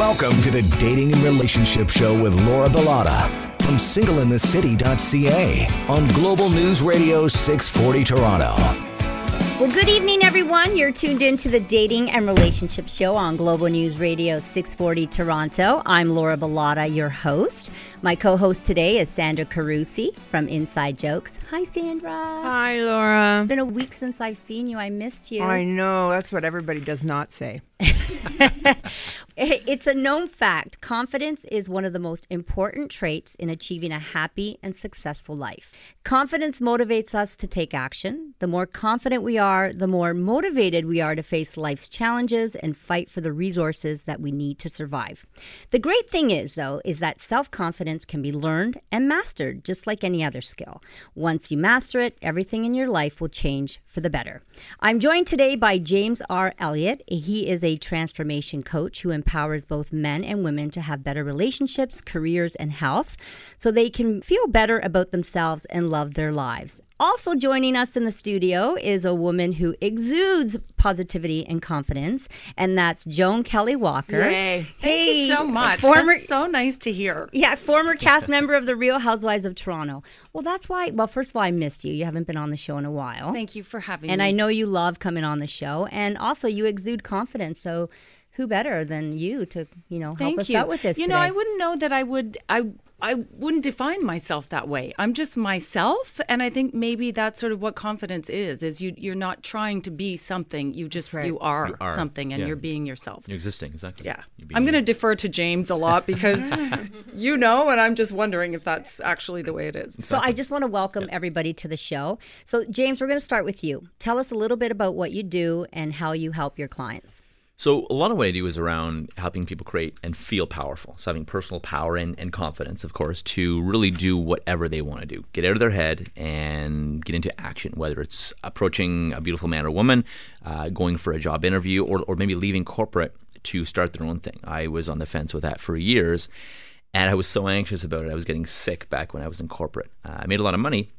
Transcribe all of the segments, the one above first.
Welcome to the Dating and Relationship Show with Laura Bilotta from singleinthecity.ca on Global News Radio 640 Toronto. Well, good evening, everyone. You're tuned in to the Dating and Relationship Show on Global News Radio 640 Toronto. I'm Laura Bilotta, your host. My co host today is Sandra Carusi from Inside Jokes. Hi, Sandra. Hi, Laura. It's been a week since I've seen you. I missed you. I know. That's what everybody does not say. it's a known fact. Confidence is one of the most important traits in achieving a happy and successful life. Confidence motivates us to take action. The more confident we are, the more motivated we are to face life's challenges and fight for the resources that we need to survive. The great thing is, though, is that self confidence can be learned and mastered just like any other skill. Once you master it, everything in your life will change for the better. I'm joined today by James R. Elliot. He is a transformation coach who empowers both men and women to have better relationships, careers, and health so they can feel better about themselves and love their lives. Also joining us in the studio is a woman who exudes positivity and confidence, and that's Joan Kelley Walker. Yay. Thank you so much. Former, that's so nice to hear. Yeah, former cast member of The Real Housewives of Toronto. Well, that's why, well, first of all, I missed you. You haven't been on the show in a while. Thank you for having and me. And I know you love coming on the show, and also you exude confidence. So, who better than you to, you know, help Thank us you. out with this? You know. I wouldn't know that I would. I I wouldn't define myself that way. I'm just myself, and I think maybe that's sort of what confidence is. Is you you're not trying to be something. You just right. you, are You are, something, and yeah. you're being yourself. You're existing, exactly. yeah, I'm going to defer to James a lot because you know, and I'm just wondering if that's actually the way it is. So I just want to welcome everybody to the show. So James, we're going to start with you. Tell us a little bit about what you do and how you help your clients. So a lot of what I do is around helping people create and feel powerful. So having personal power and, and confidence, of course, to really do whatever they want to do. Get out of their head and get into action, whether it's approaching a beautiful man or woman, uh, going for a job interview, or, or maybe leaving corporate to start their own thing. I was on the fence with that for years, and I was so anxious about it. I was getting sick back when I was in corporate. Uh, I made a lot of money,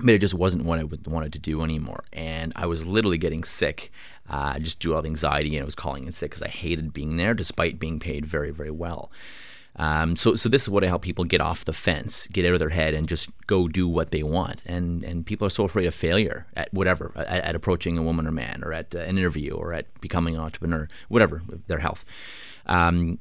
but it just wasn't what I wanted to do anymore. And I was literally getting sick, uh, just to all the anxiety, and I was calling in sick because I hated being there, despite being paid very, very well. Um, so, so this is what I help people get off the fence, get out of their head, and just go do what they want. And and people are so afraid of failure at whatever, at, at approaching a woman or man, or at uh, an interview, or at becoming an entrepreneur, whatever their health. Um,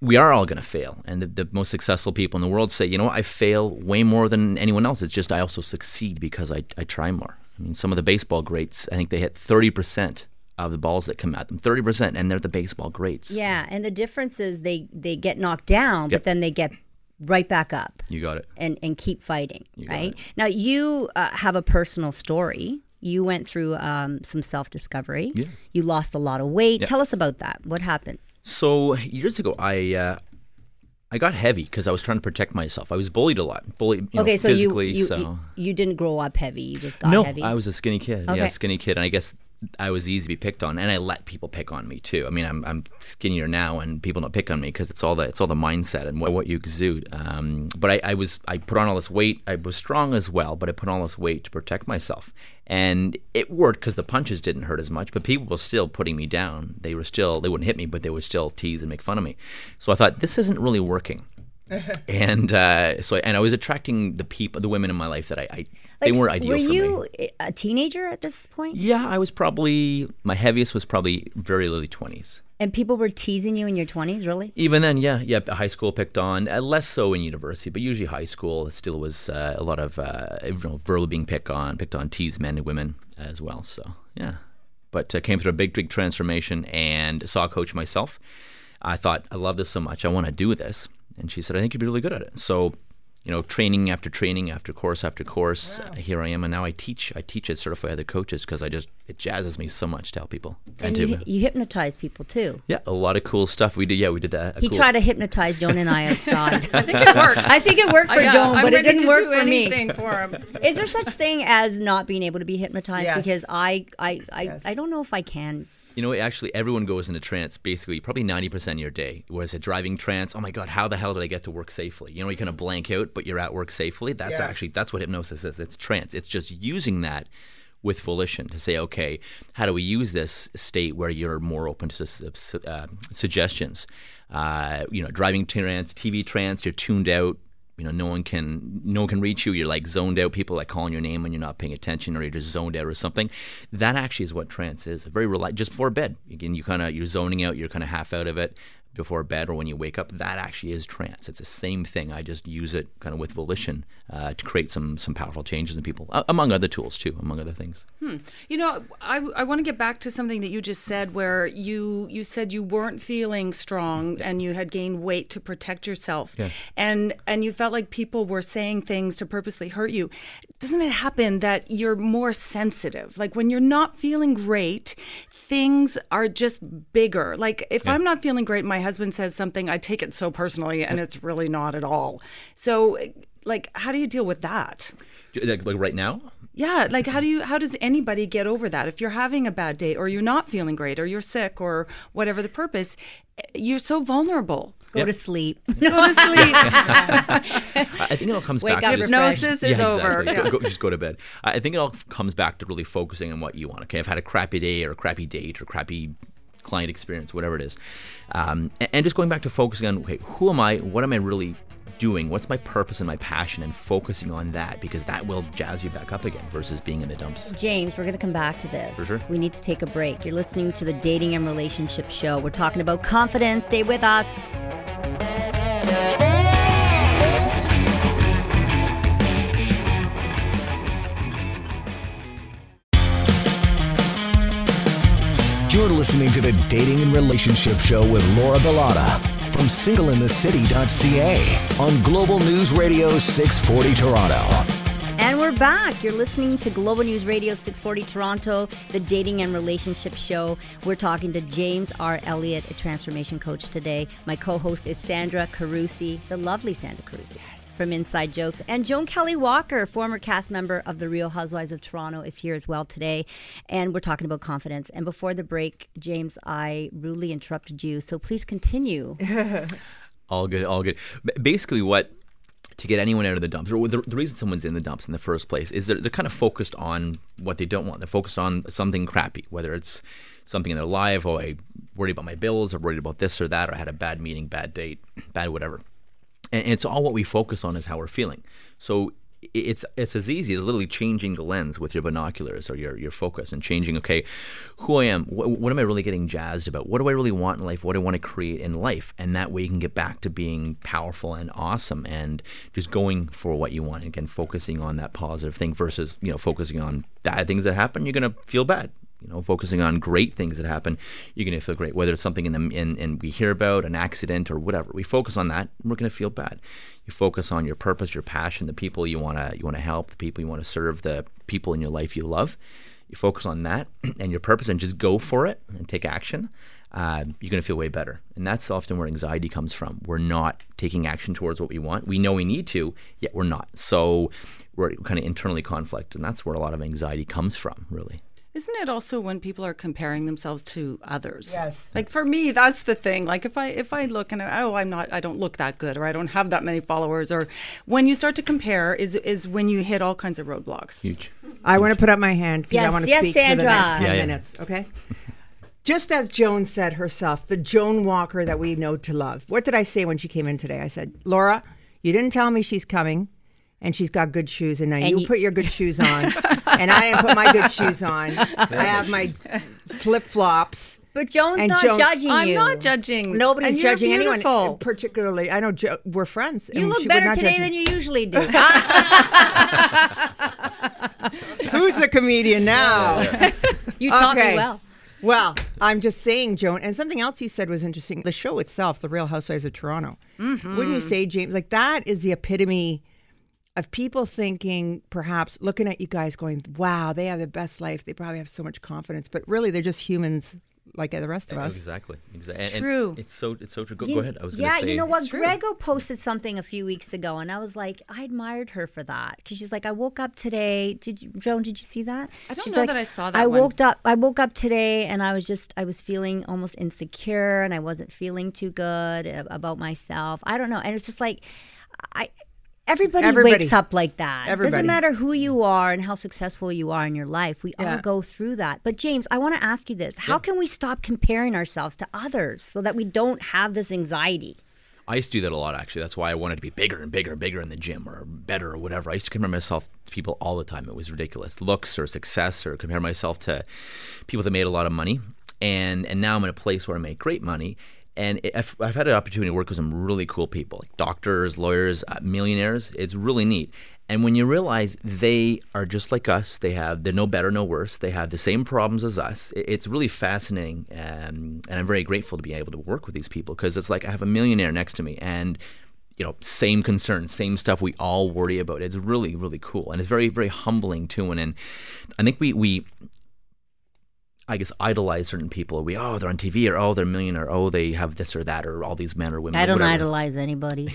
we are all going to fail. And the, the most successful people in the world say, you know what, I fail way more than anyone else. It's just I also succeed because I, I try more. I mean, some of the baseball greats, I think they hit 30% of the balls that come at them, 30%, and they're the baseball greats. Yeah, and the difference is they they get knocked down, Yep. but then they get right back up You got it. and and keep fighting. right now, you uh, have a personal story. You went through um, some self discovery. Yeah. You lost a lot of weight. Tell us about that. What happened? So years ago, I uh, I got heavy because I was trying to protect myself. I was bullied a lot, bullied you know, okay, so you physically. you, so you you didn't grow up heavy. You just got no, heavy. I was a skinny kid. Okay. Yeah, skinny kid, and I guess I was easy to be picked on, and I let people pick on me too. I mean, I'm, I'm skinnier now, and people don't pick on me because it's all the it's all the mindset and what, what you exude. Um, but I, I was I put on all this weight. I was strong as well, but I put on all this weight to protect myself, and it worked because the punches didn't hurt as much. But people were still putting me down. They were still they wouldn't hit me, but they would still tease and make fun of me. So I thought this isn't really working. and uh, so, and I was attracting the people, the women in my life that I, I they weren't ideal Were for me. Were you a teenager at this point? Yeah, I was probably my heaviest was probably very early twenties. And people were teasing you in your twenties, really? Even then, yeah, yeah. High school picked on, uh, less so in university, but usually high school it still was uh, a lot of uh, you know, verbally being picked on, picked on, teased men and women as well. So yeah, but uh, came through a big, big transformation and saw a coach myself. I thought I love this so much, I want to do this, and she said I think you'd be really good at it. So you know, training after training after course after course. Uh, here I am, and now I teach. I teach at certify other coaches because I just it jazzes me so much to help people. And to, you, you hypnotize people too. yeah, a lot of cool stuff. We did. Yeah, we did that. a He cool- tried to hypnotize Joan and I outside. I think it worked. I think it worked for Yeah, Joan, I'm but it didn't to work do for me. for him. Is there such thing as not being able to be hypnotized? Yes. Because I, I, I, Yes. I don't know if I can. You know, actually, everyone goes into trance basically probably 90% of your day. Was it driving trance? Oh my God, how the hell did I get to work safely? You know, you kind of blank out, but you're at work safely. That's Yeah. actually, that's what hypnosis is. It's trance. It's just using that with volition to say, okay, how do we use this state where you're more open to uh, suggestions? Uh, you know, driving trance, TV trance, you're tuned out. You know, no one can no one can reach you. You're like zoned out. People like calling your name when you're not paying attention, or you're just zoned out or something. That actually is what trance is. Very reli- just before bed. Again, you kind of you're zoning out. You're kind of half out of it before bed or when you wake up, that actually is trance. It's the same thing. I just use it kind of with volition uh, to create some some powerful changes in people, uh, among other tools too, among other things. You know, I, I want to get back to something that you just said, where you you said you weren't feeling strong and you had gained weight to protect yourself, Yeah. and and you felt like people were saying things to purposely hurt you. Doesn't it happen that you're more sensitive? Like when you're not feeling great. Things are just bigger. Like if I'm not feeling great, my husband says something, I take it so personally, and it's really not at all. So, like, how do you deal with that? Like, like right now, Yeah, like how do you how does anybody get over that? If you're having a bad day or you're not feeling great or you're sick or whatever the purpose, eh, you're so vulnerable. Go to sleep. Go to sleep. I I think it all comes Wake back up to. Hypnosis is yeah, over. exactly. Yeah. Go, go- just go to bed. I I think it all comes back to really focusing on what you want. Okay, I've had a crappy day or a crappy date or crappy client experience, whatever it is, um, and, just going back to focusing on okay, who am I? What am I really doing? What's my purpose and my passion? And focusing on that because that will jazz you back up again versus being in the dumps. James, we're going to come back to this. For sure. We need to take a break. You're listening to the Dating and Relationship Show. We're talking about confidence. Stay with us. You're listening to the Dating and Relationship Show with Laura Bilotta from singleinthecity.ca on Global News Radio 640 Toronto. And we're back. You're listening to Global News Radio 640 Toronto, the Dating and Relationship Show. We're talking to James R. Elliot, a transformation coach today. My co host is Sandra Carusi, the lovely Sandra Carusi. From Inside Jokes. And Joan Kelley Walker, former cast member of The Real Housewives of Toronto, is here as well today. And we're talking about confidence. And before the break, James, I rudely interrupted you. So please continue. All good, all good. Basically, what to get anyone out of the dumps, or the, the reason someone's in the dumps in the first place, is they're, they're kind of focused on what they don't want. They're focused on something crappy, whether it's something in their life, or I worried about my bills, or worried about this or that, or I had a bad meeting, bad date, bad whatever. And it's all what we focus on is how we're feeling. So it's it's as easy as literally changing the lens with your binoculars or your, your focus and changing okay who I am what, what am I really getting jazzed about? What do I really want in life? What do I want to create in life? And that way you can get back to being powerful and awesome and just going for what you want. And again focusing on that positive thing versus you know focusing on bad things that happen you're going to feel bad you know, focusing on great things that happen, you're going to feel great. Whether it's something in the in, in we hear about an accident or whatever, we focus on that, we're going to feel bad. You focus on your purpose, your passion, the people you want to you want to help, the people you want to serve, the people in your life you love. You focus on that and your purpose, and just go for it and take action. Uh, you're going to feel way better, and that's often where anxiety comes from. We're not taking action towards what we want. We know we need to, yet we're not. So we're kind of internally conflict, and that's where a lot of anxiety comes from, really. Isn't it also when people are comparing themselves to others? Yes. Like for me, that's the thing. Like if I if I look and I, oh I'm not I don't look that good or I don't have that many followers or when you start to compare is is when you hit all kinds of roadblocks. Huge. I want to put up my hand because Yes, I want to yes, speak for the next Sandra. 10 Yeah, yeah. minutes, okay? Just as Joan said herself, the Joan Walker that we know to love. What did I say when she came in today? I said, Laura, you didn't tell me she's coming and she's got good shoes, and now you, you- put your good shoes on, and I didn't put my good shoes on. I have my flip flops. But Joan's And not Joan- judging I'm you. not judging. Nobody's and you're judging anyone, particularly. I know jo- we're friends. You look better today than you usually do. Who's the comedian now? you taught Okay. me well. Well, I'm just saying, Joan, and something else you said was interesting. The show itself, The Real Housewives of Toronto. Mm-hmm. Wouldn't you say, James? Like that is the epitome of people thinking, perhaps looking at you guys, going, "Wow, they have the best life. They probably have so much confidence." But really, they're just humans, like the rest of us. Exactly. Exactly. And, and True. it's so it's so true. Go, You- go ahead. I was going to yeah, say. you know what? It's. Grego posted something a few weeks ago, and I was like, I admired her for that because she's like, I woke up today. Did you, Joan? Did you see that? I don't She's know like, that I saw that I one. woke up. I woke up today, and I was just, I was feeling almost insecure, and I wasn't feeling too good about myself. I don't know, and it's just like, I. Everybody, Everybody. wakes up like that. Everybody. Doesn't matter who you are and how successful you are in your life. We all go through that. But James, I want to ask you this: How can we stop comparing ourselves to others so that we don't have this anxiety? I used to do that a lot, actually. That's why I wanted to be bigger and bigger and bigger in the gym or better or whatever. I used to compare myself to people all the time. It was ridiculous. Looks or success or compare myself to people that made a lot of money. And, and now I'm in a place where I make great money. And it- I've, I've had an opportunity to work with some really cool people, like doctors, lawyers, uh, millionaires. It's really neat. And when you realize they are just like us, they have they're no better, no worse. They have the same problems as us. it- It's really fascinating, um, and I'm very grateful to be able to work with these people because it's like I have a millionaire next to me, and you know, same concerns, same stuff we all worry about. It's really, really cool, and it's very, very humbling too. And, and I think we we I guess idolize certain people. We oh they're on TV or oh they're a millionaire. Or oh they have this or that or all these men or women. I don't whatever. idolize anybody.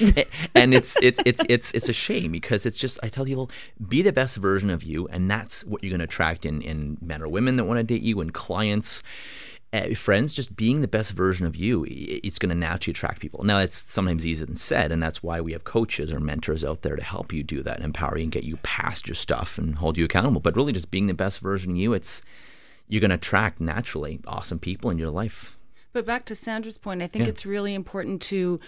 and it's it's it's it's it's a shame because it's just I tell people be the best version of you, and that's what you're going to attract in in men or women that want to date you, and clients. Uh, friends, just being the best version of you, it's going to naturally attract people. Now, it's sometimes easier than said, and that's why we have coaches or mentors out there to help you do that and empower you and get you past your stuff and hold you accountable. But really, just being the best version of you, it's you're going to attract naturally awesome people in your life. But back to Sandra's point, I think Yeah. it's really important to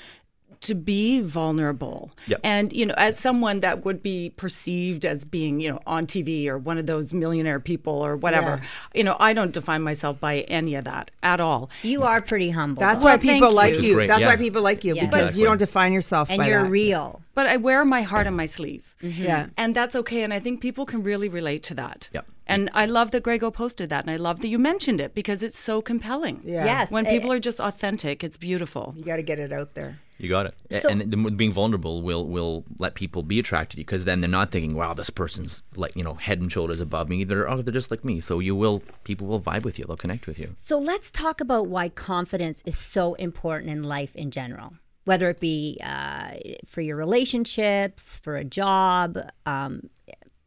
to be vulnerable. Yep. And you know, as someone that would be perceived as being, you know, on TV or one of those millionaire people or whatever. You know, I don't define myself by any of that at all. you are pretty humble. That's though. why Well, people you. like you. great, That's yeah. why people like you Yeah. because Exactly. you don't define yourself and by you're that. real. But I wear my heart on my sleeve. Yeah. And that's okay. And I think people can really relate to that. Yep. And I love that Grego posted that. And I love that you mentioned it because it's so compelling. Yeah. Yes. When people are just authentic, it's beautiful. You got to get it out there. You got it. So- and the, being vulnerable will will let people be attracted to you because then they're not thinking, "Wow, this person's like you know head and shoulders above me." They're oh, they're just like me. So you will people will vibe with you. They'll connect with you. So let's talk about why confidence is so important in life in general, whether it be uh, for your relationships, for a job, um,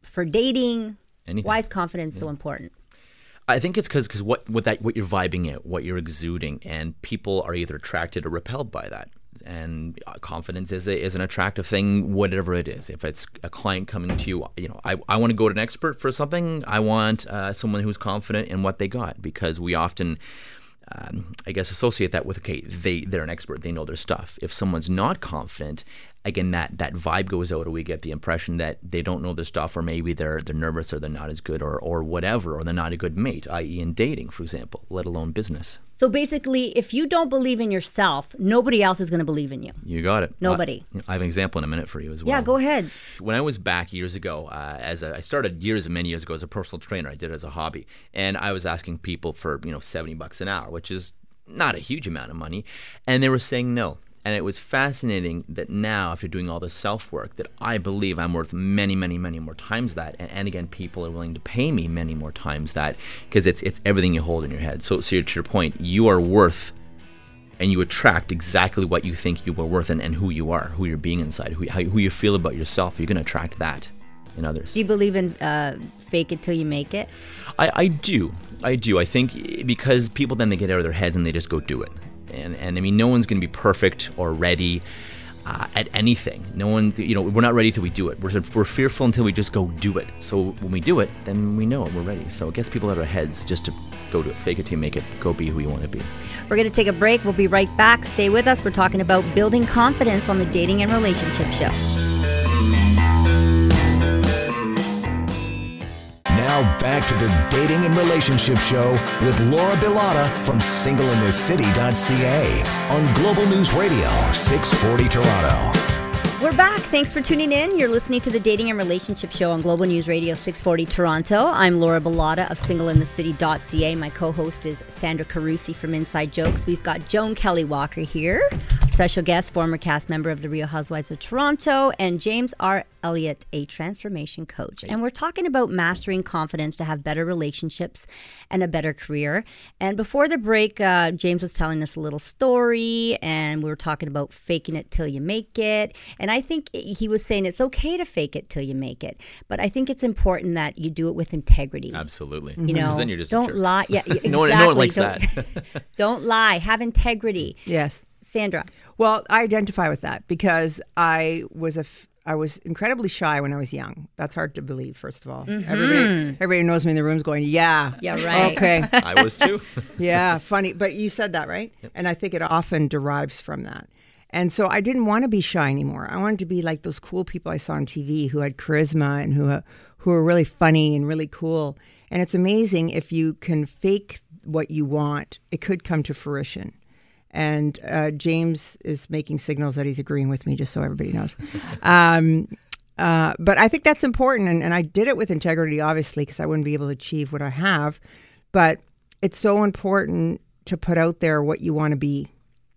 for dating. Anything. Why is confidence so important? I think it's because what what that what you're vibing out, what you're exuding, and people are either attracted or repelled by that. And uh, confidence is a, is an attractive thing, whatever it is. If it's a client coming to you, you know, I, I want to go to an expert for something. I want uh, someone who's confident in what they got because we often, um, I guess, associate that with okay, they they're an expert, they know their stuff. If someone's not confident, again, that that vibe goes out, or we get the impression that they don't know their stuff, or maybe they're they're nervous, or they're not as good, or or whatever, or they're not a good mate, i.e., in dating, for example, let alone business. So basically, if you don't believe in yourself, nobody else is going to believe in you. You got it. Nobody. I, I have an example in a minute for you as well. Yeah, go ahead. when I was back years ago, uh, as a, I started years, many years ago as a personal trainer, I did it as a hobby, and I was asking people for you know seventy bucks an hour, which is not a huge amount of money, and they were saying no. And it was fascinating that now, after doing all this self work, that I believe I'm worth many, many, many more times that. And, and again, people are willing to pay me many more times that because it's it's everything you hold in your head. So, so to your point, you are worth and you attract exactly what you think you were worth and, and who you are, who you're being inside, who, how, who you feel about yourself. You're going to attract that in others. Do you believe in uh, fake it till you make it? I, I do. I do. I think because people then they get out of their heads and they just go do it. And, and I mean, no one's going to be perfect or ready uh, at anything. No one, you know, we're not ready till we do it. We're, we're fearful until we just go do it. So when we do it, then we know it, we're ready. So it gets people out of their heads just to go it. Fake it till you make it. Go be who you want to be. We're going to take a break. We'll be right back. Stay with us. We're talking about building confidence on the Dating and Relationship Show. Now back to the Dating and Relationship Show with Laura Bilotta from singleinthecity.ca on Global News Radio 640 Toronto. We're back. Thanks for tuning in. You're listening to the Dating and Relationship Show on Global News Radio 640 Toronto. I'm Laura Bilotta of singleinthecity.ca. My co-host is Sandra Carusi from Inside Jokes. We've got Joan Kelley Walker here, special guest, former cast member of the Real Housewives of Toronto, and James R. Elliot, a transformation coach. And we're talking about mastering confidence to have better relationships and a better career. And before the break, uh, James was telling us a little story, and we were talking about faking it till you make it. And I think he was saying it's okay to fake it till you make it, but I think it's important that you do it with integrity. Absolutely. You know, then you're just don't jerk. lie. Yeah, exactly. No one- no one likes don't, that. don't lie. Have integrity. Yes. Sandra. Well, I identify with that because I was a f- I was incredibly shy when I was young. That's hard to believe. First of all, everybody everybody knows me in the room's going, yeah, Mm-hmm. Yeah, right. okay, I was too. yeah, funny. But you said that right, and I think it often derives from that. And so I didn't want to be shy anymore. I wanted to be like those cool people I saw on TV who had charisma and who who were really funny and really cool. And it's amazing if you can fake what you want, it could come to fruition. And uh, James is making signals that he's agreeing with me, just so everybody knows. Um, uh, but I think that's important, and, and I did it with integrity, obviously, because I wouldn't be able to achieve what I have. But it's so important to put out there what you want to be.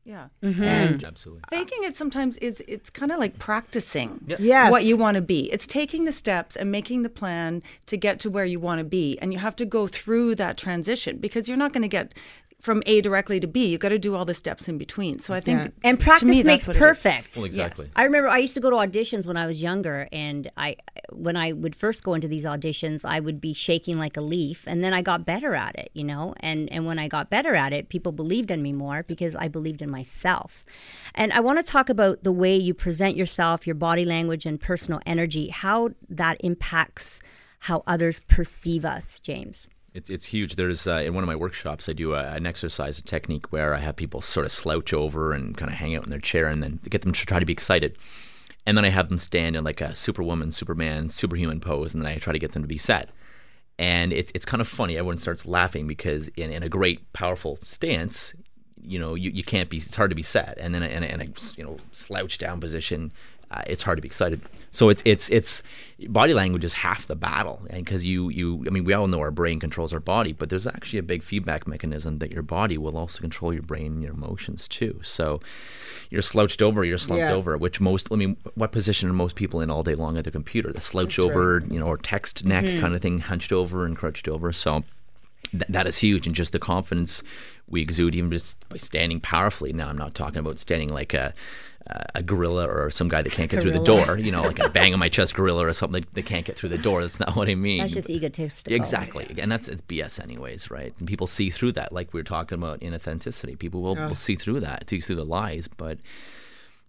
Yeah. And Absolutely. Faking it sometimes is it's kind of like practicing Yes. what you want to be. It's taking the steps and making the plan to get to where you want to be. And you have to go through that transition because you're not going to get from A directly to B. You've got to do all the steps in between. So I think And to practice me, that's makes what perfect. Well, exactly. I remember I used to go to auditions when I was younger, and I, when I would first go into these auditions, I would be shaking like a leaf, and then I got better at it, you know. And and when I got better at it, people believed in me more because I believed in myself. And I want to talk about the way you present yourself, your body language, and personal energy, how that impacts how others perceive us, James. It's it's huge. There's uh, in one of my workshops, I do a, an exercise, a technique where I have people sort of slouch over and kind of hang out in their chair, and then get them to try to be excited. And then I have them stand in like a Superwoman, Superman, superhuman pose, and then I try to get them to be sad. And it's it's kind of funny. Everyone starts laughing because in, in a great, powerful stance, you know, you, you can't be. It's hard to be sad. And then in a, in a you know slouch down position, uh, it's hard to be excited. So it's it's it's body language is half the battle, and because you you I mean we all know our brain controls our body, but there's actually a big feedback mechanism that your body will also control your brain and your emotions too. So you're slouched over, you're slumped Yeah. over, which most I mean what position are most people in all day long at their computer? The slouch over, you know, or text neck kind of thing, hunched over and crouched over. So th- that is huge and just the confidence we exude even just by standing powerfully now i'm not talking about standing like a a gorilla or some guy that can't get through the door you know like a bang on my chest gorilla or something that can't get through the door that's not what i mean That's just egotistical. Exactly, and that's it's BS anyways, right? And people see through that, like we were talking about inauthenticity. People will, will see through that, see through the lies. But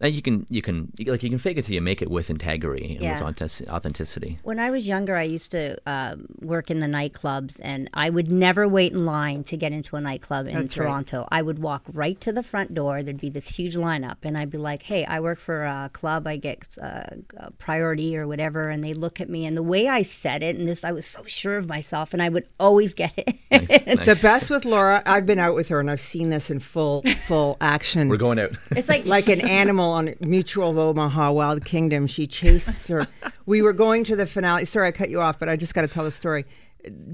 and you can you can like you can fake it till you make it with integrity and Yeah. with authenticity. When I was younger, I used to um, work in the nightclubs, and I would never wait in line to get into a nightclub in That's right. Toronto. I would walk right to the front door. There'd be this huge lineup, and I'd be like, "Hey, I work for a club. I get uh, a priority or whatever." And they look at me, and the way I said it, and this, I was so sure of myself, and I would always get it. Nice, nice. the best with Laura, I've been out with her and I've seen this in full full action. We're going out. it's like, like an animal on Mutual of Omaha, Wild Kingdom. She chased her. we were going to the finale. Sorry, I cut you off, but I just got to tell the story.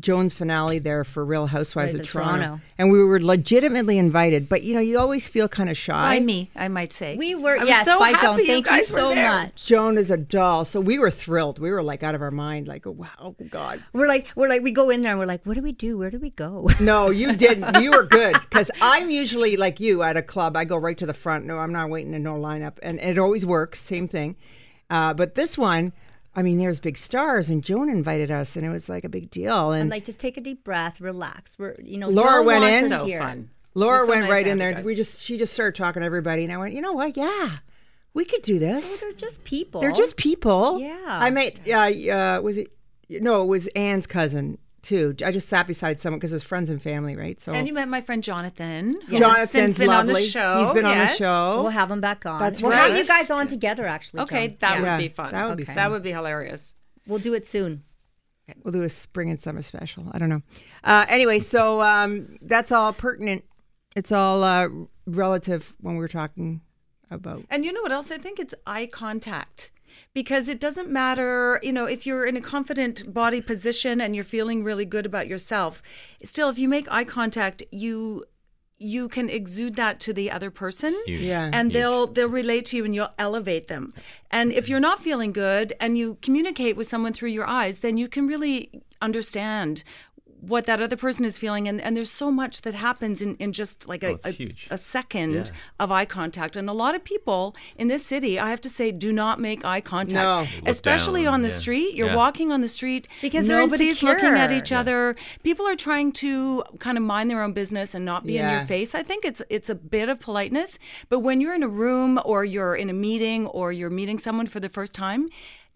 Joan's finale there for Real Housewives Housewives of of Toronto. Toronto. and we were legitimately invited. But you know, you always feel kind of shy. By me, I might say. we were, I was yes, so by happy Joan. you Thank you guys were so there. much. Joan is a doll, so we were thrilled. We were like out of our mind, like, oh, wow, oh, God. We're like, we're like, we go in there, and we're like, what do we do? Where do we go? No, you didn't. You were good because I'm usually like you at a club. I go right to the front. No, I'm not waiting in no lineup, and it always works. Same thing. Uh, but this one, I mean, there's big stars, and Joan invited us, and it was like a big deal. And I'm like, just take a deep breath, relax. We're, you know, Laura Joan went in. us So here. fun. Laura so went nice right in there. We just she just started talking to everybody, and I went, you know what? Yeah, we could do this. They're just people. They're just people. Yeah. I met. Uh, uh, was it? No, it was Anne's cousin too. I just sat beside someone because it was friends and family, right? So And you met my friend Jonathan, who's Jonathan's since been on the show. He's been on the show. We'll have him back on. That's we'll right. have you guys on together, actually. Okay, Joan. that Yeah. Yeah, would be fun. that would be Okay. fun. That would be hilarious. We'll do it soon. We'll do a spring and summer special. I don't know. Uh, anyway, so um, that's all pertinent. It's all uh, relative when we're talking about. And you know what else? I think it's eye contact. Because it doesn't matter, you know, if you're in a confident body position and you're feeling really good about yourself, still if you make eye contact, you you can exude that to the other person Huge. Yeah. and Huge. they'll they'll relate to you and you'll elevate them. And if you're not feeling good and you communicate with someone through your eyes, then you can really understand what that other person is feeling and, and there's so much that happens in, in just like a, Oh, a, a second Yeah. of eye contact and a lot of people in this city i have to say do not make eye contact No. Especially down, on the yeah. street you're Yeah. walking on the street Because nobody's looking at insecure. each other people are trying to kind of mind their own business and not be in your face i think it's it's a bit of politeness but when you're in a room or you're in a meeting or you're meeting someone for the first time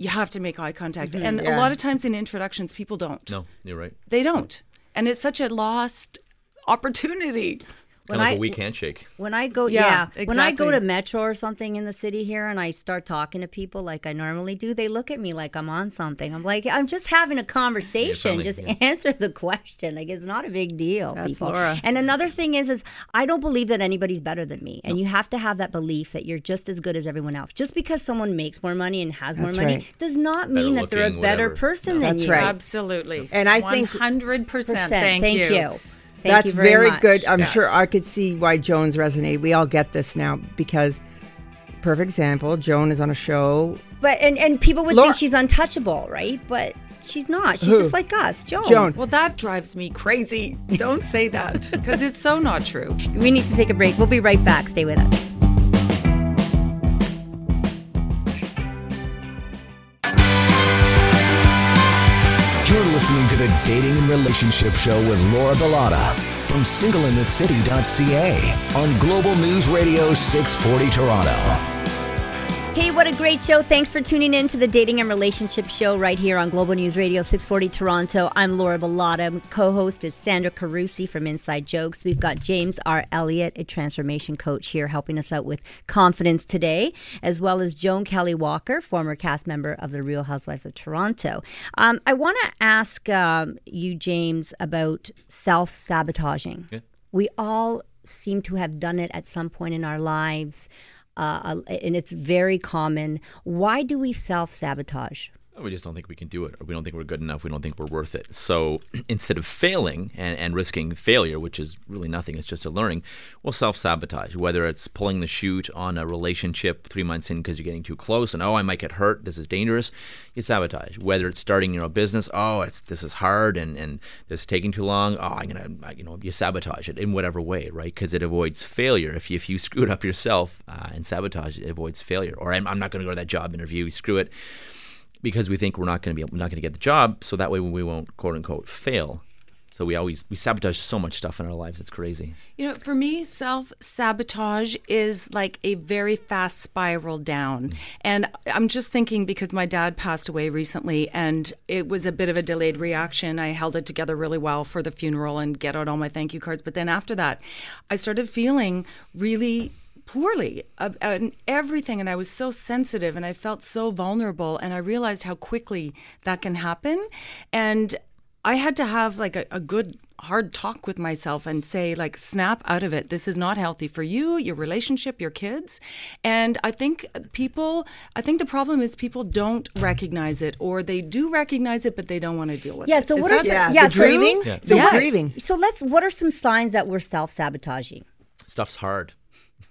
you have to make eye contact mm-hmm. and a lot of times in introductions people don't No, you're right. they don't. And it's such a lost opportunity. When Kind of like I- a weak handshake. When I go, Yeah, yeah, when I go to Metro or something in the city here, and I start talking to people like I normally do, they look at me like I'm on something. I'm like, I'm just having a conversation. friendly, just yeah. answer the question. Like it's not a big deal. That's people. Laura. And another thing is, is I don't believe that anybody's better than me, and you have to have that belief that you're just as good as everyone else. Just because someone makes more money and has more That's money right. does not mean that they're a better whatever. person No. than That's you. right. Absolutely. And I think- 100%. Percent. Thank, Thank you. you. Thank That's you very, very much. good. I'm sure I could see why Joan's resonate. We all get this now because, perfect example, Joan is on a show. But and and people would Laura- think she's untouchable, right? But she's not. She's Who? just like us, Joan. Joan. Well, that drives me crazy. Don't say that because it's so not true. We need to take a break. We'll be right back. Stay with us. The Dating and Relationship Show with Laura Bilotta from singleinthecity.ca on Global News Radio 640 Toronto. Hey, what a great show. Thanks for tuning in to the Dating and Relationship Show right here on Global News Radio 640 Toronto. I'm Laura Bilotta. Co host is Sandra Carusi from Inside Jokes. We've got James R. Elliot, a transformation coach, here helping us out with confidence today, as well as Joan Kelley Walker, former cast member of The Real Housewives of Toronto. Um, I want to ask um, you, James, about self sabotaging. We all seem to have done it at some point in our lives uh, and it's very common. Why do we self sabotage? We just don't think we can do it, or we don't think we're good enough. We don't think we're worth it. So instead of failing and, and risking failure, which is really nothing, it's just a learning, we'll self sabotage. Whether it's pulling the chute on a relationship three months in because you're getting too close and, oh, I might get hurt, this is dangerous, you sabotage. Whether it's starting your own business, oh, it's, this is hard and, and this is taking too long, oh, I'm going to, you know, you sabotage it in whatever way, right? Because it avoids failure. If you, if you screw it up yourself uh, and sabotage it, avoids failure. Or I'm, I'm not going to go to that job interview, screw it because we think we're not going to be we're not going to get the job so that way we won't quote unquote fail so we always we sabotage so much stuff in our lives it's crazy You know, for me, self sabotage is like a very fast spiral down. Mm. And I'm just thinking because my dad passed away recently and it was a bit of a delayed reaction. I held it together really well for the funeral and get out all my thank you cards. But then after that, I started feeling really poorly ab- and everything and i was so sensitive and i felt so vulnerable and i realized how quickly that can happen and i had to have like a, a good hard talk with myself and say like snap out of it this is not healthy for you your relationship your kids and i think people i think the problem is people don't recognize it or they do recognize it but they don't want to deal with Yeah. it So Is what are some, Yeah, yeah, the so, grieving. Yeah. So The what- grieving. So let's. What are some signs that we're self sabotaging? stuff's hard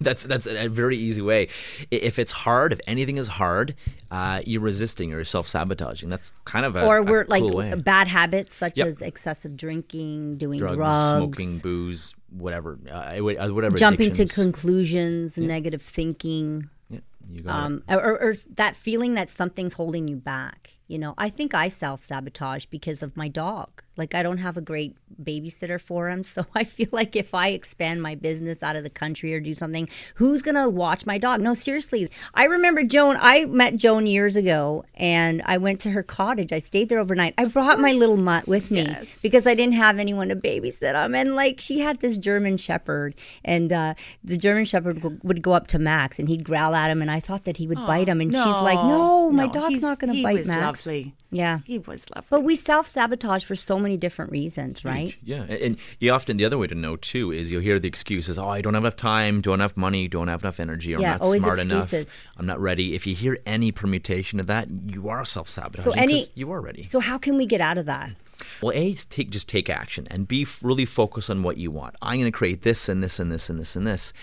that's that's a, a very easy way if it's hard if anything is hard uh, you're resisting or you're self-sabotaging that's kind of a or we're like cool bad habits such Yep. as excessive drinking, doing drugs, drugs, smoking booze whatever uh, uh, whatever jumping to conclusions, negative thinking, yeah, you got it. um, or, or that feeling that something's holding you back. You know, I think I self sabotage because of my dog. Like, I don't have a great babysitter for him. So I feel like if I expand my business out of the country or do something, who's going to watch my dog? No, seriously. I remember Joan, I met Joan years ago and I went to her cottage. I stayed there overnight. I brought my little mutt with me Yes. because I didn't have anyone to babysit him. And like, she had this German Shepherd, and uh, the German Shepherd w- would go up to Max and he'd growl at him. And I thought that he would bite him. And she's like, no, my no, dog's not going to he bite was Max. lovely. Yeah. he was lovely But we self sabotage for so many different reasons, right? Huge. Yeah, and, and you often the other way to know too is you'll hear the excuses. Oh, I don't have enough time, don't have money, don't have enough energy, or Yeah, I'm not always smart excuses. enough. I'm not ready. If you hear any permutation of that, you are self sabotaging. So any you are ready. So how can we get out of that? Well, A, is take just take action and be f- really focused on what you want. I'm going to create this and this and this and this and this,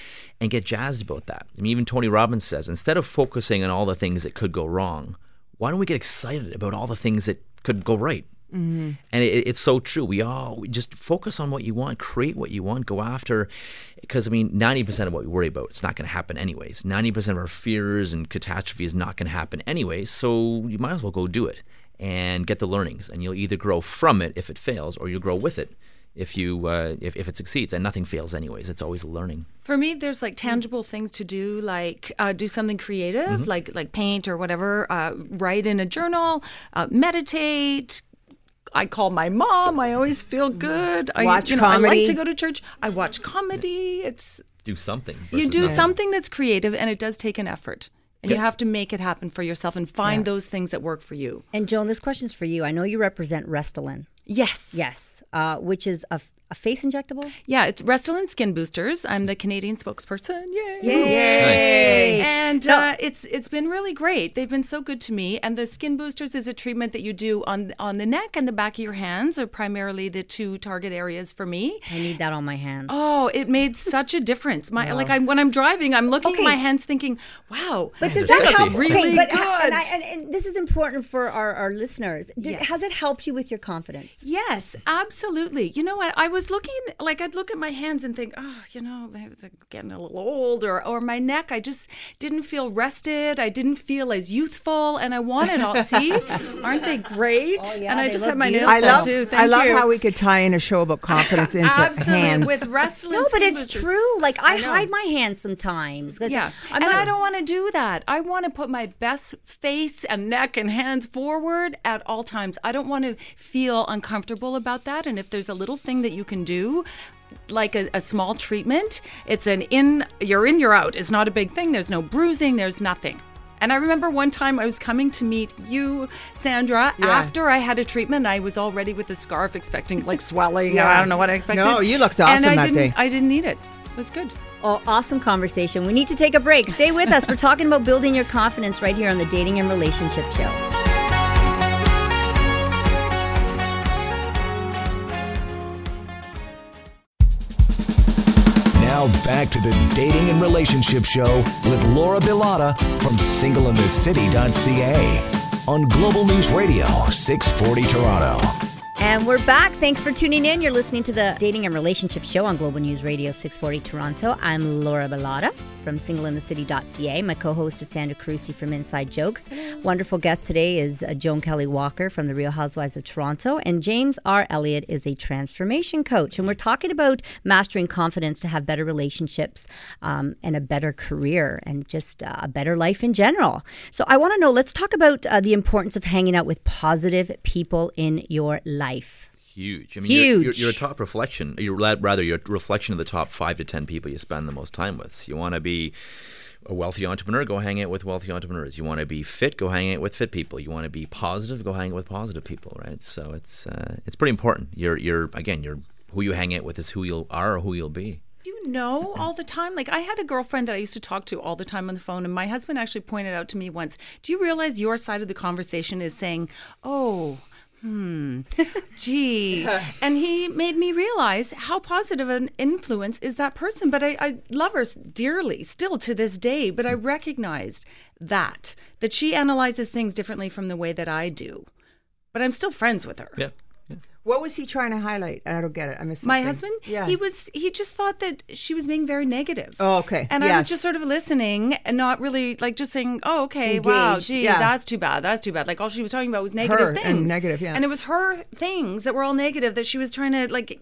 and get jazzed about that. I mean, even Tony Robbins says instead of focusing on all the things that could go wrong, why don't we get excited about all the things that could go right? And it, it's so true. We all we just focus on what you want, create what you want, go after. Because I mean, ninety percent of what we worry about, it's not going to happen anyways. Ninety percent of our fears and catastrophe is not going to happen anyways. So you might as well go do it and get the learnings, and you'll either grow from it if it fails, or you'll grow with it if you uh, if, if it succeeds. And nothing fails anyways. It's always learning. For me, there's like tangible things to do, like uh, do something creative, like like paint or whatever. Uh, write in a journal, uh, meditate. I call my mom. I always feel good. I, Watch you know, I like to go to church. I watch comedy. It's Do something. you do nothing. something that's creative, and it does take an effort, and you have to make it happen for yourself and find those things that work for you. And Joan, this question's for you. I know you represent Restylane. Yes. Yes, uh, which is a, a face injectable. Yeah, it's Restylane Skin Boosters. I'm the Canadian spokesperson. Yay! Yay! And No. uh, it's it's been really great. They've been so good to me. And the skin boosters is a treatment that you do on on the neck and the back of your hands are primarily the two target areas for me. I need that on my hands. Oh, it made such a difference. My like I when I'm driving, I'm looking Okay. at my hands thinking, "Wow, But does that sexy. help? really okay, but, good." And, I, and, and this is important for our, our listeners. Did, Yes. Has it helped you with your confidence? Yes, absolutely. You know what? I was looking like I'd look at my hands and think, oh, you know, they- they're getting a little old, or or my neck. I just didn't feel rested. I didn't feel as youthful, and I wanted all. See, aren't they great? Oh, yeah, and I just look had my beautiful. nails I done love, too. Thank I love you. how we could tie in a show about confidence into Absolutely hands. with wrestling. No, but it's true. Like I, I hide my hands sometimes. Yeah, I'm and not- I don't want to do that. I want to put my best face and neck and hands forward at all times. I don't want to feel uncomfortable about that. And if there's a little thing that you can do, like a, a small treatment, it's an in, you're in, you're out. It's not a big thing. There's no bruising. There's nothing. And I remember one time I was coming to meet you, Sandra, after I had a treatment. I was all ready with the scarf, expecting like swelling. Yeah. I don't know what I expected. No, you looked awesome and I that didn't, day. I didn't need it. It was good. Oh, awesome conversation. We need to take a break. Stay with us. We're talking about building your confidence right here on the Dating and Relationship Show. Now back to the Dating and Relationship Show with Laura Bilotta from singleinthecity.ca on Global News Radio 640 Toronto. And we're back. Thanks for tuning in. You're listening to the Dating and Relationship Show on Global News Radio 640 Toronto. I'm Laura Bilotta from singleinthecity.ca. My co-host is Sandra Carusi from Inside Jokes. Wonderful guest today is uh, Joan Kelley Walker from the Real Housewives of Toronto, and James R. Elliot is a transformation coach. And we're talking about mastering confidence to have better relationships um, and a better career and just uh, a better life in general. So I want to know. Let's talk about uh, the importance of hanging out with positive people in your life. Huge. I mean, You're, you're, you're a top reflection. You're rather you're a reflection of the top five to ten people you spend the most time with. So you want to be a wealthy entrepreneur, go hang out with wealthy entrepreneurs. You want to be fit, go hang out with fit people. You want to be positive, go hang out with positive people. Right. So it's uh, it's pretty important. You're you're again you're who you hang out with is who you are or who you'll be. Do you know all the time? Like, I had a girlfriend that I used to talk to all the time on the phone, and my husband actually pointed out to me once Do you realize your side of the conversation is saying, oh, hmm, gee. and he made me realize how positive an influence is that person. But I, I love her dearly still to this day, but I recognized that, that she analyzes things differently from the way that I do. But I'm still friends with her. Yeah. What was he trying to highlight? I don't get it. I missed something. My husband, Yeah. he was he just thought that she was being very negative. Oh, okay. And I was just sort of listening and not really like just saying, "Oh, okay, wow, gee, yeah. that's too bad. That's too bad." Like all she was talking about was negative Her things. and negative, yeah. And it was her things that were all negative that she was trying to like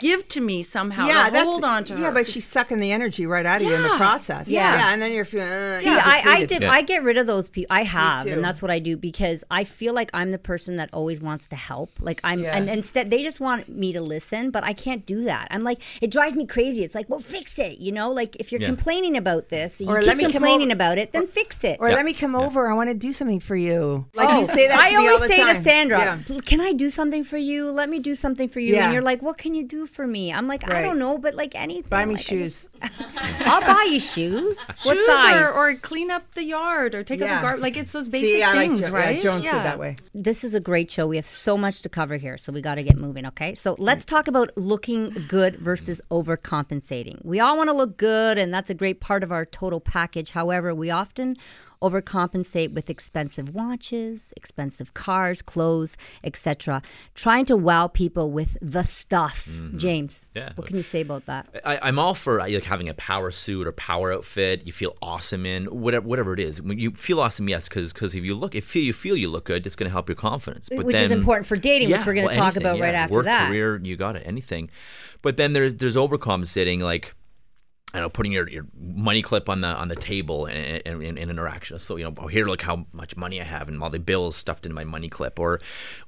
give to me somehow. yeah, to hold on to her. Yeah, but she's sucking the energy right out of you in the Yeah. process. Yeah. yeah, and then you're feeling. Uh, See, you're I, I depleted. did. Yeah. I get rid of those people. I have, too. and that's what I do because I feel like I'm the person that always wants to help. Like I'm, Yeah. and instead they just want me to listen, but I can't do that. I'm like, it drives me crazy. It's like, well, fix it. You know, like if you're Yeah. complaining about this, you Or keep let me come complaining over- about it, then fix it. Or Yeah. let me come over. I want to do something for you. Oh, Like you say that to I me all always the say time. to Sandra, Yeah. "Pl- "Can I do something for you? Let me do something for you." Yeah. And you're like, "What can you do for me?" I'm like, "I don't know, but like anything." Buy me Like, shoes. just- I'll buy you shoes. what Shoes size? or, or clean up the yard or take Yeah. out the garbage. Like it's those basic See, I like things, Jo- right? Yeah, Joan's good that way. this is a great show. We have so much to cover here, so we got to get moving, okay? So let's talk about looking good versus overcompensating. We all want to look good, and that's a great part of our total package. However, we often overcompensate with expensive watches, expensive cars, clothes, etc. Trying to wow people with the stuff. James, Mm-hmm. Yeah. what can you say about that? I, I'm all for uh, like having a power suit or power outfit. You feel awesome in whatever whatever it is. When you feel awesome, yes, because if you look, if feel you feel you look good, it's going to help your confidence. But Which is important for dating, which Yeah, we're gonna well, talk anything, about right yeah. after Work, that. career, you got it, anything. But then there's there's overcompensating, like I know, putting your, your money clip on the on the table in, in, in interaction. So you know, oh, here, look how much money I have, and all the bills stuffed into my money clip, or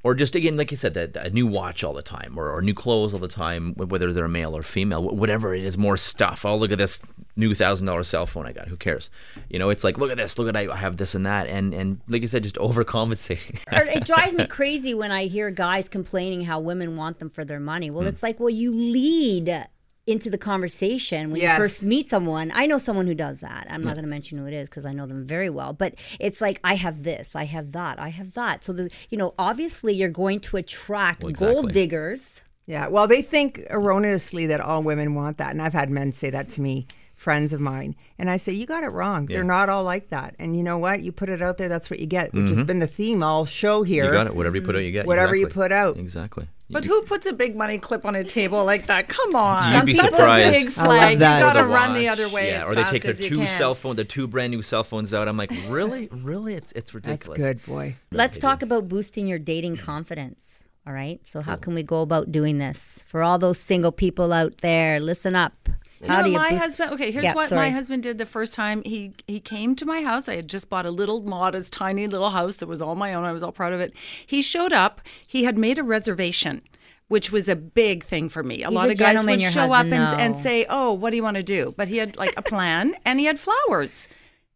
or just again, like you said, that a new watch all the time, or, or new clothes all the time, whether they're male or female, whatever it is, more stuff. Oh, look at this new thousand dollar cell phone I got. Who cares? You know, it's like look at this, look at I, have this and that, and and like you said, just overcompensating. It drives me crazy when I hear guys complaining how women want them for their money. Well, hmm. it's like, well, you lead into the conversation when Yes. you first meet someone. I know someone who does that. I'm not going to mention who it is because I know them very well. But it's like, I have this, I have that, I have that. So the, you know, obviously you're going to attract Well, gold diggers. Yeah, well, they think erroneously that all women want that. And I've had men say that to me, friends of mine. And I say, you got it wrong. They're not all like that. And you know what? You put it out there, that's what you get, which has mm-hmm. been the theme all show here. you got it. Whatever you put out, you get. Whatever you put out. Exactly. But who puts a big money clip on a table like that? Come on. You'd be That's surprised. a big I flag. love You that. gotta the run the watch. other way Yeah, as or they fast take their as you two can. cell phone, the two brand new cell phones out. I'm like, really, really? It's it's That's ridiculous. good, boy. Let's talk about boosting your dating confidence. All right. So, how can we go about doing this? For all those single people out there, listen up. You How know, do you my boost- husband. Okay, here's Yeah, what sorry. my husband did the first time he he came to my house. I had just bought a little modest, tiny little house that was all my own. I was all proud of it. He showed up. He had made a reservation. Which was a big thing for me. A He's lot a of guys gentleman, would show up husband, and, and no. say, "Oh, what do you want to do?" But he had like a plan, and he had flowers.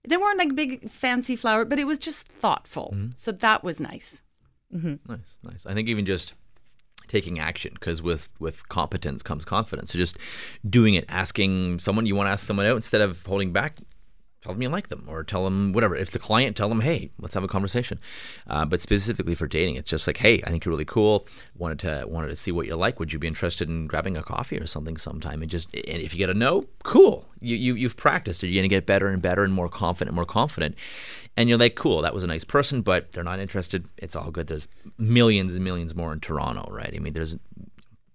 They weren't like big fancy flower, but it was just thoughtful. Mm-hmm. So that was nice. Nice, nice. I think even just taking action, because with with competence comes confidence. So just doing it, asking someone you want to ask someone out instead of holding back. Tell them you like them, or tell them whatever. If the client, tell them, hey, let's have a conversation. Uh, but specifically for dating, it's just like, hey, I think you're really cool. Wanted to wanted to see what you're like. Would you be interested in grabbing a coffee or something sometime? And just and if you get a no, cool. You, you you've practiced. Are You're gonna get better and better and more confident, and more confident. And you're like, cool, that was a nice person, but they're not interested. It's all good. There's millions and millions more in Toronto, right? I mean, there's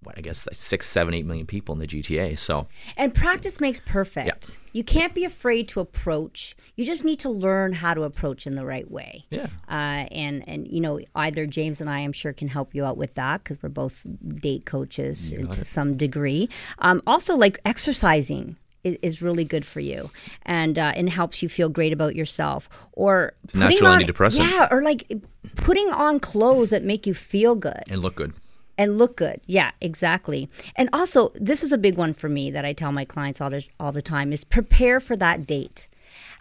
what I guess like six, seven, eight million people in the GTA. So And practice makes perfect. Yeah. You can't be afraid to approach. You just need to learn how to approach in the right way. Yeah. Uh, and and you know either James and I, I'm sure, can help you out with that because we're both date coaches to some degree. Um, also, like exercising. Is really good for you, and uh, and helps you feel great about yourself. Or putting natural on- antidepressant. Yeah, or like putting on clothes that make you feel good and look good. and look good. Yeah, exactly. And also, this is a big one for me that I tell my clients all the, all the time is prepare for that date.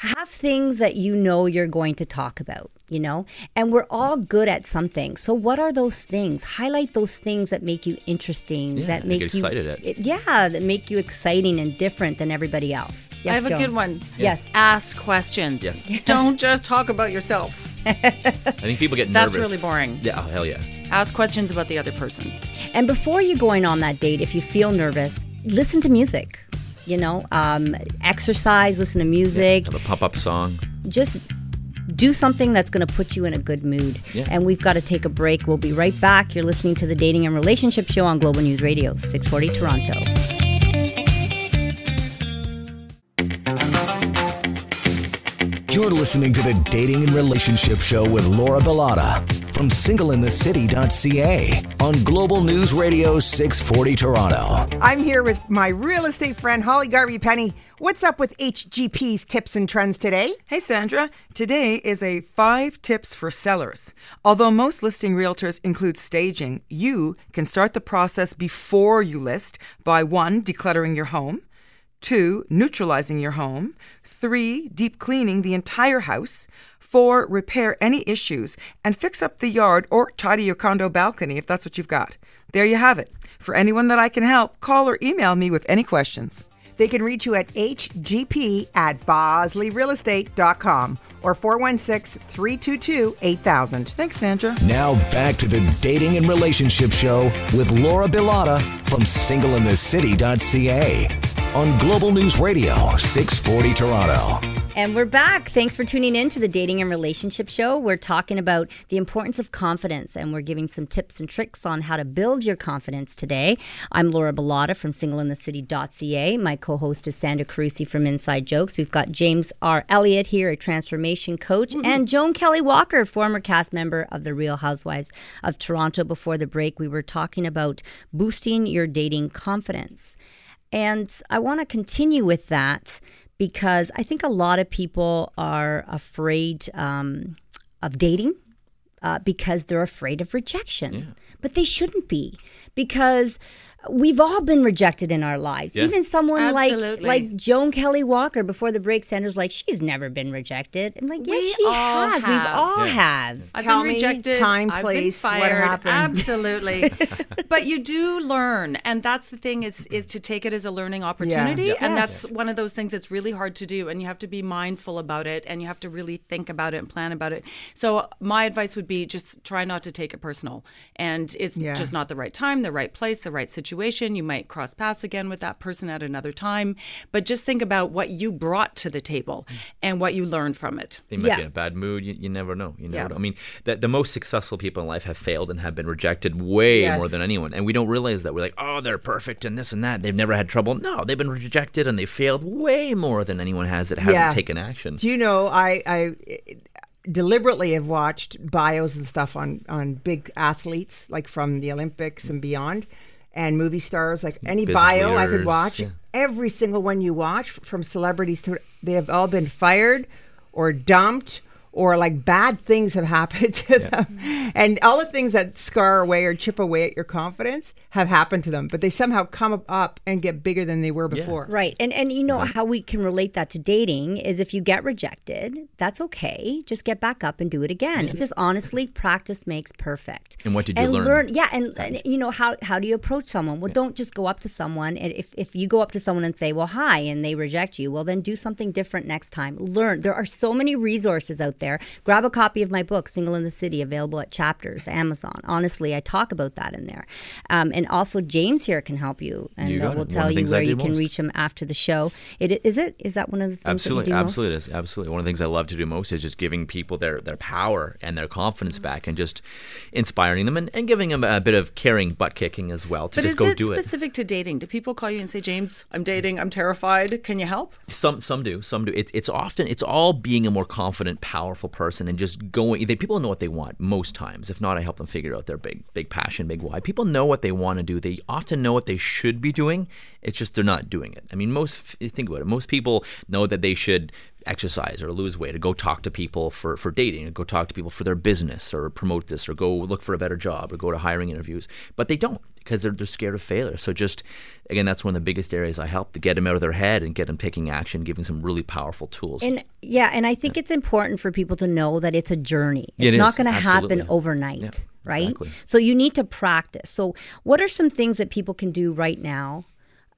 Have things that you know you're going to talk about, you know? And we're all good at something. So what are those things? Highlight those things that make you interesting, Yeah, that and make you excited at. it- Yeah, that make you exciting and different than everybody else. Yes, I have Joan? a good one. Yes. Ask questions. Yes. Don't just talk about yourself. I think people get nervous. That's really boring. Yeah, oh, hell yeah. Ask questions about the other person. And before you're going on that date, if you feel nervous, listen to music. You know, um, exercise, listen to music. Have a pop up song. just do something that's going to put you in a good mood. Yeah. And we've got to take a break. We'll be right back. You're listening to the Dating and Relationship Show on Global News Radio, 640 Toronto. You're listening to the Dating and Relationship Show with Laura Bilotta from singleinthecity.ca on Global News Radio 640 Toronto. I'm here with my real estate friend, Holly Garvey Penny. What's up with HGP's tips and trends today? Hey Sandra, today is a five tips for sellers. Although most listing realtors include staging, you can start the process before you list by one, decluttering your home, two, neutralizing your home, three, deep cleaning the entire house, four, repair any issues, and fix up the yard or tidy your condo balcony if that's what you've got. There you have it. For anyone that I can help, call or email me with any questions. They can reach you at hgp at bosleyrealestate.com or 416 322 8000. Thanks, Sandra. Now back to the Dating and Relationship Show with Laura Bilotta from singleinthecity.ca. on Global News Radio 640 Toronto. And we're back. Thanks for tuning in to the Dating and Relationship Show. We're talking about the importance of confidence and we're giving some tips and tricks on how to build your confidence today. I'm Laura Bilotta from singleinthecity.ca. My co host is Sandra Carusi from Inside Jokes. We've got James R. Elliot here, a transformation coach, and Joan Kelley Walker, former cast member of The Real Housewives of Toronto. Before the break, we were talking about boosting your dating confidence. And I want to continue with that because I think a lot of people are afraid um, of dating uh, because they're afraid of rejection. But they shouldn't be because we've all been rejected in our lives. Yeah. Even someone like Absolutely. like Joan Kelley Walker before the break, Sanders like she's never been rejected. I'm like, yes, We she all has. We've all Yeah. have. I've Tell been me rejected. time, I've place, been what happened. Absolutely. but you do learn, and that's the thing is is to take it as a learning opportunity, Yeah. and Yes. that's one of those things that's really hard to do, and you have to be mindful about it, and you have to really think about it and plan about it. So my advice would be just try not to take it personal, and it's Yeah. just not the right time, the right place, the right situation. You might cross paths again with that person at another time, but just think about what you brought to the table and what you learned from it. They might Yeah. be in a bad mood. You, you never know. You never Yeah. know. I mean, the, the most successful people in life have failed and have been rejected way Yes. more than anyone. And we don't realize that. We're like, oh, they're perfect and this and that. They've never had trouble. No, they've been rejected and they failed way more than anyone has that hasn't Yeah. taken action. Do you know I I deliberately have watched bios and stuff on on big athletes like from the Olympics and beyond, and movie stars like mm, any Business bio I could watch. yeah. Every single one you watch, from celebrities to they have all been fired or dumped. Or like bad things have happened to them, and all the things that scar away or chip away at your confidence have happened to them. But they somehow come up and get bigger than they were before. Right. And and you know how we can relate that to dating is if you get rejected, that's okay. Just get back up and do it again. Because honestly, practice makes perfect. And what did you and learn? yeah, and, and, you know how how do you approach someone? Well, don't just go up to someone and if if you go up to someone and say, "Well, hi," and they reject you, well then do something different next time. Learn. There are so many resources out there. Grab a copy of my book, Single in the City, available at Chapters, Amazon. Honestly, I talk about that in there. Um, and also James here can help you and You got will tell you where do you can most. reach him after the show. It is it is that one of the things Absolutely, that you do most? absolutely, it is absolutely. One of the things I love to do most is just giving people their, their power and their confidence Mm-hmm. back, and just inspiring them and, and giving them a bit of caring butt kicking as well to But just is go it do it. specific to dating? Do people call you and say, James, I'm dating, I'm terrified. Can you help? Some some do, some do. It's it's often it's all being a more confident, powerful person and just going. They, people know what they want most times. If not, I help them figure out their big big passion, big why. People know what they want to do. They often know what they should be doing. It's just they're not doing it. I mean, most think about it. Most people know that they should exercise or lose weight or go talk to people for, for dating or go talk to people for their business or promote this or go look for a better job or go to hiring interviews but they don't because they're, they're scared of failure so just again that's one of the biggest areas i help to get them out of their head and get them taking action giving some really powerful tools And yeah, and I think it's important for people to know that it's a journey. It It's not going to happen overnight, Yeah, right? exactly. So you need to practice. So what are some things that people can do right now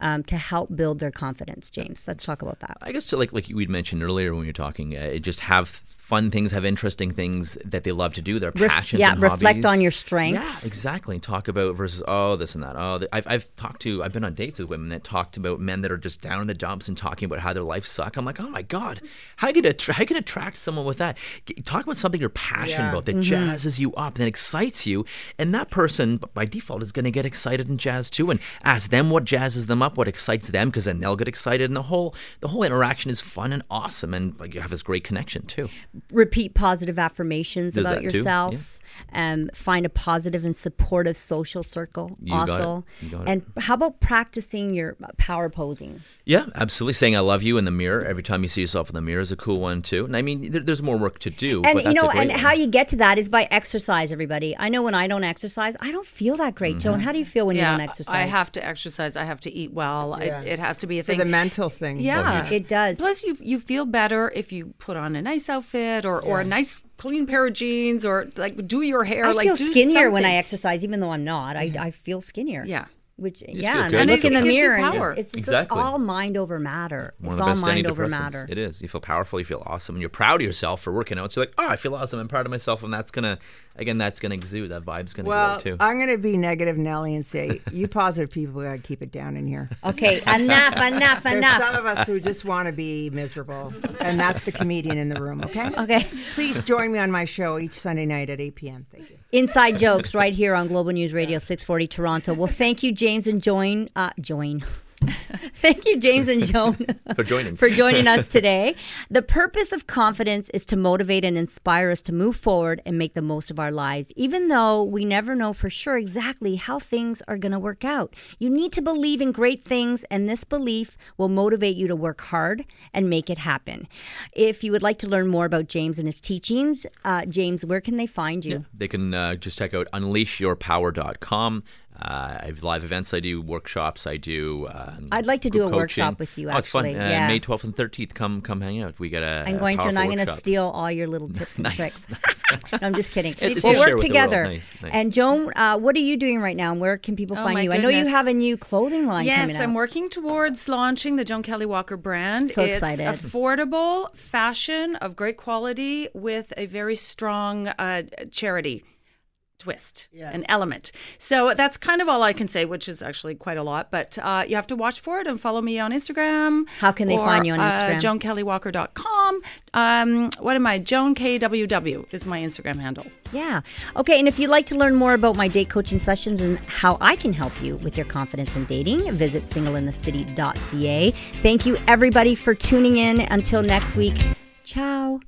um, to help build their confidence, James? Let's talk about that. I guess to like like we'd mentioned earlier when we were talking, uh, just have fun things, have interesting things that they love to do, their Ref- passions. yeah, and reflect hobbies. on your strengths. Yeah, exactly. And talk about versus oh this and that. Oh, th- I've I've talked to I've been on dates with women that talked about men that are just down in the dumps and talking about how their life suck. I'm like, oh my god, how you get how you can attract someone with that? G- Talk about something you're passionate Yeah. about that Mm-hmm. jazzes you up and excites you, and that person by default is going to get excited and jazzed too. And ask them what jazzes them up, what excites them, because then they'll get excited, and the whole the whole interaction is fun and awesome, and like you have this great connection too. Repeat positive affirmations Does about yourself. Um, find a positive and supportive social circle. You got it. also, You got it. and how about practicing your power posing? Yeah, absolutely. Saying "I love you" in the mirror every time you see yourself in the mirror is a cool one too. And I mean, there, there's more work to do, And but you know, a great and one. how you get to that is by exercise. Everybody, I know when I don't exercise, I don't feel that great. Joan, how do you feel when you don't exercise? I have to exercise. I have to eat well. Yeah. It, it has to be a For thing. the mental thing. yeah, It does. Plus, you you feel better if you put on a nice outfit or, or a nice clean pair of jeans or like do your hair. I like feel skinnier when I exercise, even though I'm not. I, I feel skinnier. Yeah. Which feel yeah, and. I And look it- in the it gives you mirror, and power. it's, it's Exactly. just all mind over matter. One it's of the all best mind over matter. It is. You feel powerful. You feel awesome, and you're proud of yourself for working out. So you're like, oh, I feel awesome. I'm proud of myself, and that's gonna, again, that's gonna exude. That vibe's gonna Well, go too. I'm going to be negative Nelly and say, you positive people got to keep it down in here. Okay, enough, enough, enough. There's enough. some of us who just want to be miserable, and that's the comedian in the room, okay? Okay. Please join me on my show each Sunday night at 8 p.m. Thank you. Inside jokes right here on Global News Radio 640 Toronto. Well, thank you, James and Join. Uh, join. thank you, James and Joan, For joining. for joining us today. The purpose of confidence is to motivate and inspire us to move forward and make the most of our lives, even though we never know for sure exactly how things are going to work out. You need to believe in great things, and this belief will motivate you to work hard and make it happen. If you would like to learn more about James and his teachings, uh, James, where can they find you? They can uh, just check out unleashyourpower.com. Uh, I have live events I do, workshops I do. Um, I'd like to do group a workshop with you, Oh, it's fun. actually. Uh, Yeah. May 12th and 13th. Come come hang out. We got a. I'm a going to, and I'm going to steal all your little tips and Nice, tricks. nice. No, I'm just kidding. It's we'll to work share with the world. together. Nice, nice. And Joan, uh, what are you doing right now? And where can people Oh, find my you? I know you have a new clothing line coming Yes, out. I'm working towards launching the Joan Kelley Walker brand. So it's excited. affordable fashion of great quality with a very strong uh, charity twist, an element. So that's kind of all I can say, which is actually quite a lot. But uh, you have to watch for it and follow me on Instagram. How can they or, find you on Uh, Instagram? JoanKellyWalker.com. Um, what am I? Joan KWW is my Instagram handle. Yeah. Okay. And if you'd like to learn more about my date coaching sessions and how I can help you with your confidence in dating, visit singleinthecity.ca. Thank you, everybody, for tuning in. Until next week, ciao.